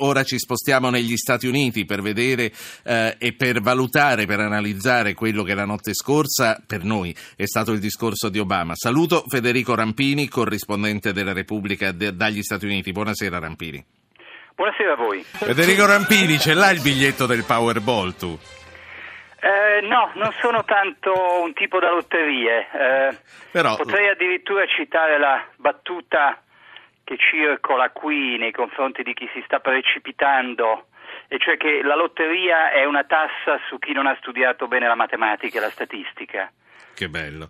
ora ci spostiamo negli Stati Uniti per vedere eh, e per valutare, per analizzare quello che la notte scorsa per noi è stato il discorso di Obama. Saluto Federico Rampini, corrispondente della Repubblica de- dagli Stati Uniti. Buonasera Rampini. Buonasera a voi. Federico Rampini, ce l'hai il biglietto del Powerball tu? Eh, no, non sono tanto un tipo da lotterie. Eh, Però... Potrei addirittura citare la battuta che circola qui nei confronti di chi si sta precipitando, e cioè che la lotteria è una tassa su chi non ha studiato bene la matematica e la statistica. Che bello,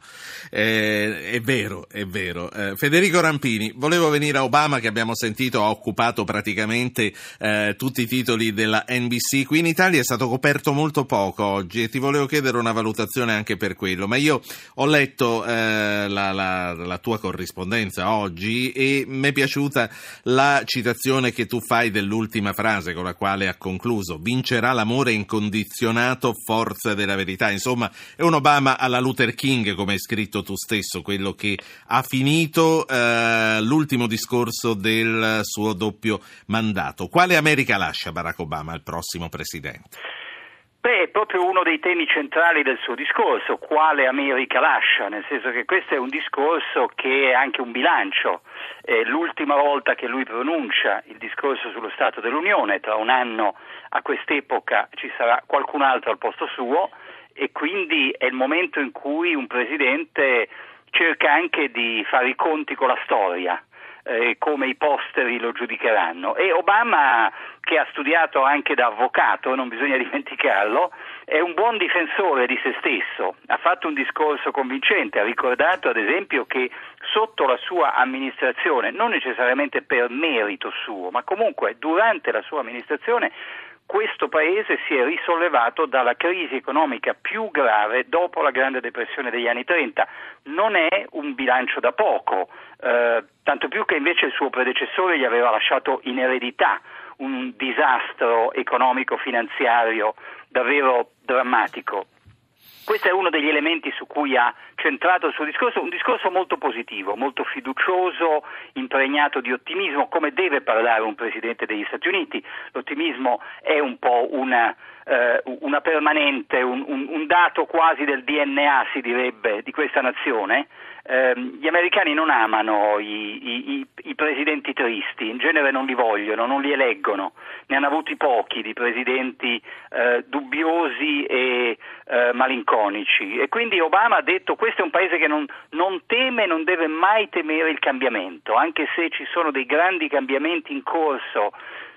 eh, è vero, è vero. Eh, Federico Rampini, volevo venire a Obama che abbiamo sentito ha occupato praticamente eh, tutti i titoli della NBC. Qui in Italia è stato coperto molto poco oggi e ti volevo chiedere una valutazione anche per quello. Ma io ho letto eh, la, la, la, tua corrispondenza oggi e mi è piaciuta la citazione che tu fai dell'ultima frase con la quale ha concluso. Vincerà l'amore incondizionato, forza della verità. Insomma, è un Obama alla Luther King, come hai scritto tu stesso, quello che ha finito eh, l'ultimo discorso del suo doppio mandato. Quale America lascia Barack Obama al prossimo presidente? Beh, è proprio uno dei temi centrali del suo discorso, quale America lascia, nel senso che questo è un discorso che è anche un bilancio. È l'ultima volta che lui pronuncia il discorso sullo Stato dell'Unione, tra un anno a quest'epoca ci sarà qualcun altro al posto suo e quindi è il momento in cui un presidente cerca anche di fare i conti con la storia. Eh, come i posteri lo giudicheranno. E Obama, che ha studiato anche da avvocato, non bisogna dimenticarlo, è un buon difensore di se stesso. Ha fatto un discorso convincente, ha ricordato ad esempio che sotto la sua amministrazione, non necessariamente per merito suo, ma comunque durante la sua amministrazione, questo paese si è risollevato dalla crisi economica più grave dopo la grande depressione degli anni 30. Non è un bilancio da poco, eh, tanto più che invece il suo predecessore gli aveva lasciato in eredità un disastro economico-finanziario davvero drammatico. Questo è uno degli elementi su cui ha centrato il suo discorso, un discorso molto positivo, molto fiducioso, impregnato di ottimismo, come deve parlare un Presidente degli Stati Uniti. L'ottimismo è un po' una, eh, una permanente, un, un, un dato quasi del DNA, si direbbe, di questa nazione eh, gli americani non amano i, i, i, presidenti tristi, in genere non li vogliono, non li eleggono, ne hanno avuti pochi di presidenti eh, dubbiosi e eh, malinconici. E quindi Obama ha detto questo è un paese che non, non teme non deve mai temere il cambiamento, anche se ci sono dei grandi cambiamenti in corso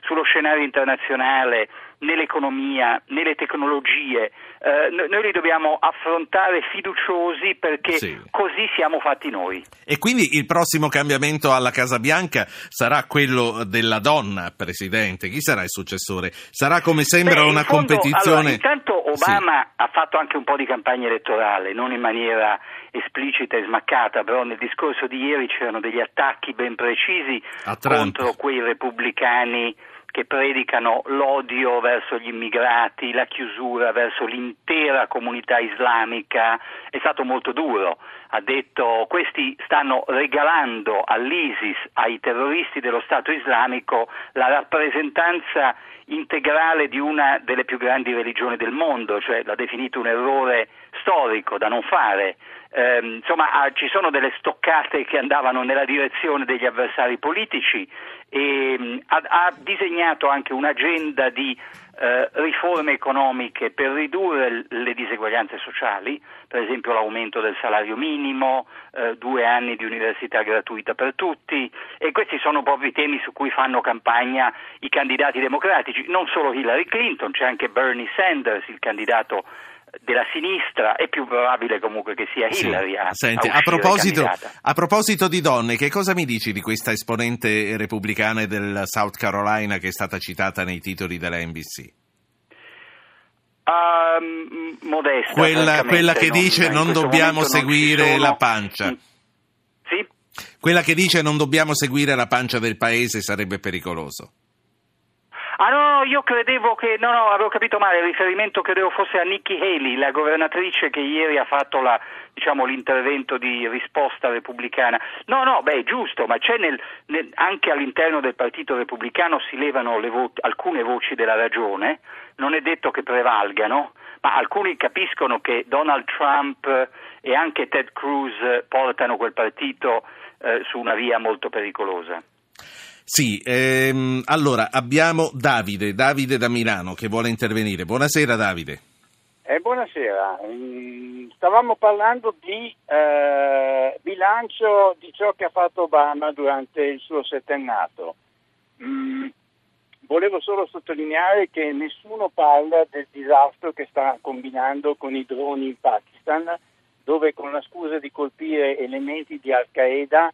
sullo scenario internazionale, nell'economia, nelle tecnologie, eh, noi li dobbiamo affrontare fiduciosi perché sì. così siamo fatti noi. E quindi il prossimo cambiamento alla Casa Bianca sarà quello della donna Presidente? Chi sarà il successore? Sarà come sembra Beh, una fondo, competizione? Allora, intanto Obama sì. ha fatto anche un po' di campagna elettorale, non in maniera esplicita e smaccata, però nel discorso di ieri c'erano degli attacchi ben precisi contro quei repubblicani che predicano l'odio verso gli immigrati, la chiusura verso l'intera comunità islamica, è stato molto duro. Ha detto questi stanno regalando all'ISIS, ai terroristi dello Stato islamico, la rappresentanza integrale di una delle più grandi religioni del mondo, cioè l'ha definito un errore storico da non fare. Eh, insomma, ah, ci sono delle stoccate che andavano nella direzione degli avversari politici e mh, ha, ha, disegnato anche un'agenda di eh, riforme economiche per ridurre le diseguaglianze sociali, per esempio l'aumento del salario minimo, eh, due anni di università gratuita per tutti e questi sono proprio i temi su cui fanno campagna i candidati democratici, non solo Hillary Clinton, c'è anche Bernie Sanders, il candidato della sinistra, è più probabile comunque che sia Hillary sì. a, Senti, a, a, proposito, a, proposito, di donne, che cosa mi dici di questa esponente repubblicana del South Carolina che è stata citata nei titoli della NBC? Uh, ehm, modesta. Quella, quella che non, dice non dobbiamo seguire sono... la pancia. Mm. Sì? Quella che dice non dobbiamo seguire la pancia del paese sarebbe pericoloso. Io credevo che, no, no, avevo capito male, il riferimento credevo fosse a Nikki Haley, la governatrice che ieri ha fatto la, diciamo, l'intervento di risposta repubblicana. No, no, beh, giusto, ma c'è nel, nel, anche all'interno del Partito Repubblicano si levano vo- alcune voci della ragione, non è detto che prevalgano, ma alcuni capiscono che Donald Trump e anche Ted Cruz portano quel partito eh, su una via molto pericolosa. Sì, ehm, allora abbiamo Davide, Davide da Milano che vuole intervenire. Buonasera Davide. Eh, buonasera, mm, stavamo parlando di eh, bilancio di ciò che ha fatto Obama durante il suo settennato. Mm, volevo solo sottolineare che nessuno parla del disastro che sta combinando con i droni in Pakistan, dove con la scusa di colpire elementi di Al-Qaeda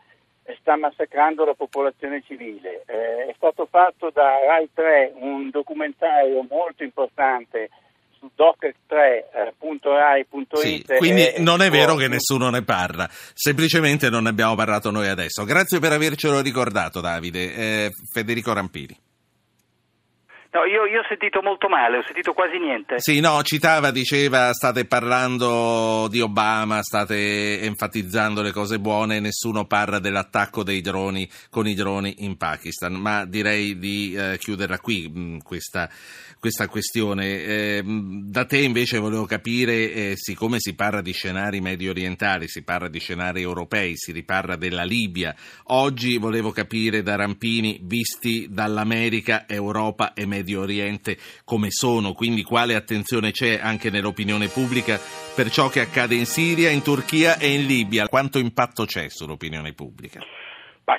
sta massacrando la popolazione civile. Eh, è stato fatto da Rai 3 un documentario molto importante su doc3.rai.it. Sì, quindi è, non è vero che nessuno ne parla, semplicemente non ne abbiamo parlato noi adesso. Grazie per avercelo ricordato Davide. Eh, Federico Rampini. No, io, io, ho sentito molto male, ho sentito quasi niente. Sì, no, citava, diceva, state parlando di Obama, state enfatizzando le cose buone, nessuno parla dell'attacco dei droni con i droni in Pakistan, ma direi di eh, chiuderla qui mh, mm, questa, questa, questione. Eh, da te invece volevo capire, eh, siccome si parla di scenari medio orientali, si parla di scenari europei, si riparla della Libia, oggi volevo capire da Rampini, visti dall'America, Europa e Medio Medio Oriente come sono, quindi quale attenzione c'è anche nell'opinione pubblica per ciò che accade in Siria, in Turchia e in Libia? Quanto impatto c'è sull'opinione pubblica?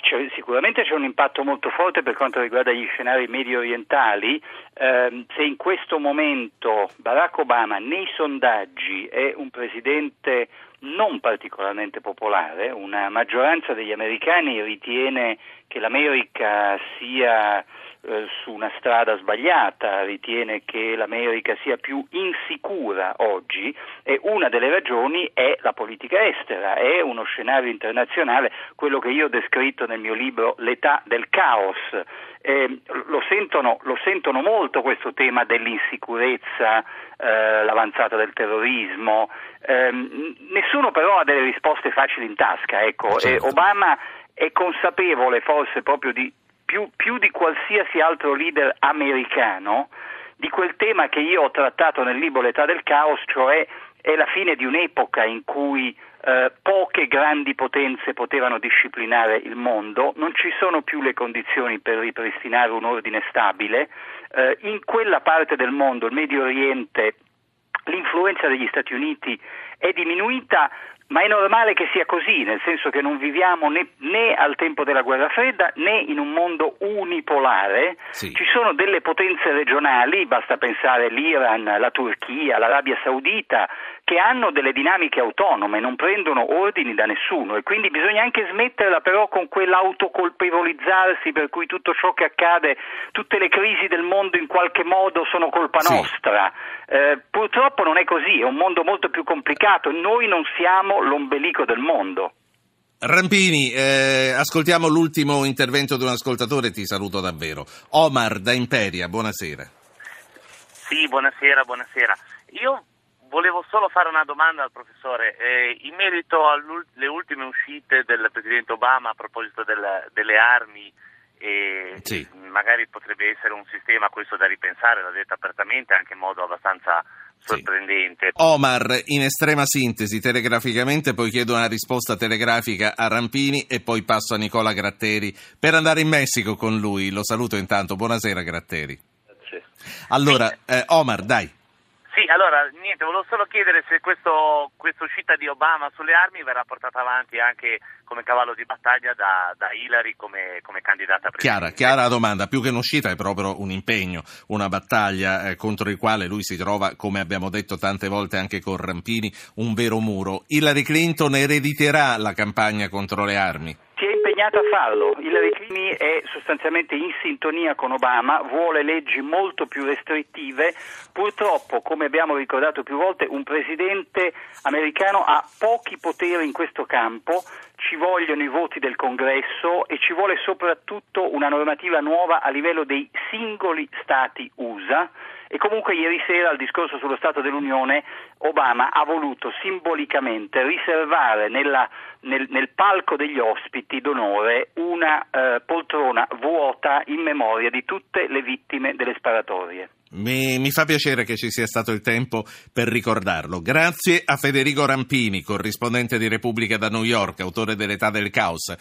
C'è, sicuramente c'è un impatto molto forte per quanto riguarda gli scenari medio orientali. Eh, se in questo momento Barack Obama nei sondaggi è un presidente non particolarmente popolare, una maggioranza degli americani ritiene che l'America sia eh, su una strada sbagliata, ritiene che l'America sia più insicura oggi e una delle ragioni è la politica estera, è uno scenario internazionale, quello che io ho descritto nel mio libro L'età del caos. Eh, lo, sentono, lo, sentono, molto questo tema dell'insicurezza, eh, l'avanzata del terrorismo, eh, nessuno però ha delle risposte facili in tasca. Ecco. Certo. Obama è consapevole forse proprio di più, più di qualsiasi altro leader americano di quel tema che io ho trattato nel libro L'età del caos, cioè è la fine di un'epoca in cui eh, poche grandi potenze potevano disciplinare il mondo, non ci sono più le condizioni per ripristinare un ordine stabile, eh, in quella parte del mondo, il Medio Oriente, l'influenza degli Stati Uniti è diminuita ma è normale che sia così, nel senso che non viviamo né, né, al tempo della guerra fredda né in un mondo unipolare. Sì. Ci sono delle potenze regionali, basta pensare all'Iran, la Turchia, l'Arabia Saudita, che hanno delle dinamiche autonome, non prendono ordini da nessuno e quindi bisogna anche smetterla però con quell'autocolpevolizzarsi per cui tutto ciò che accade, tutte le crisi del mondo in qualche modo sono colpa sì. nostra. Eh, purtroppo non è così, è un mondo molto più complicato, noi non siamo l'ombelico del mondo. Rampini, eh, ascoltiamo l'ultimo intervento di un ascoltatore, ti saluto davvero. Omar da Imperia, buonasera. Sì, buonasera, buonasera. Io volevo solo fare una domanda al professore. Eh, in merito alle ultime uscite del Presidente Obama a proposito del, delle armi, eh, sì. magari potrebbe essere un sistema questo da ripensare, l'ha detto apertamente, anche in modo abbastanza sorprendente. Sì. Omar, in estrema sintesi, telegraficamente, poi chiedo una risposta telegrafica a Rampini e poi passo a Nicola Gratteri per andare in Messico con lui. Lo saluto intanto. Buonasera Gratteri. Allora, eh, Omar, dai. Sì, allora, niente, volevo solo chiedere se questa uscita di Obama sulle armi verrà portata avanti anche come cavallo di battaglia da, da Hillary come, come, candidata a presidente. Chiara, chiara domanda, più che un'uscita è proprio un impegno, una battaglia eh, contro il quale lui si trova, come abbiamo detto tante volte anche con Rampini, un vero muro. Hillary Clinton erediterà la campagna contro le armi? Impegnata a farlo. Hillary Clinton è sostanzialmente in sintonia con Obama, vuole leggi molto più restrittive. Purtroppo, come abbiamo ricordato più volte, un presidente americano ha pochi poteri in questo campo, ci vogliono i voti del Congresso e ci vuole soprattutto una normativa nuova a livello dei singoli Stati USA e comunque ieri sera al discorso sullo Stato dell'Unione Obama ha voluto simbolicamente riservare nella, nel, nel, palco degli ospiti d'onore una eh, poltrona vuota in memoria di tutte le vittime delle sparatorie. Mi, mi, fa piacere che ci sia stato il tempo per ricordarlo. Grazie a Federico Rampini, corrispondente di Repubblica da New York, autore dell'età del caos.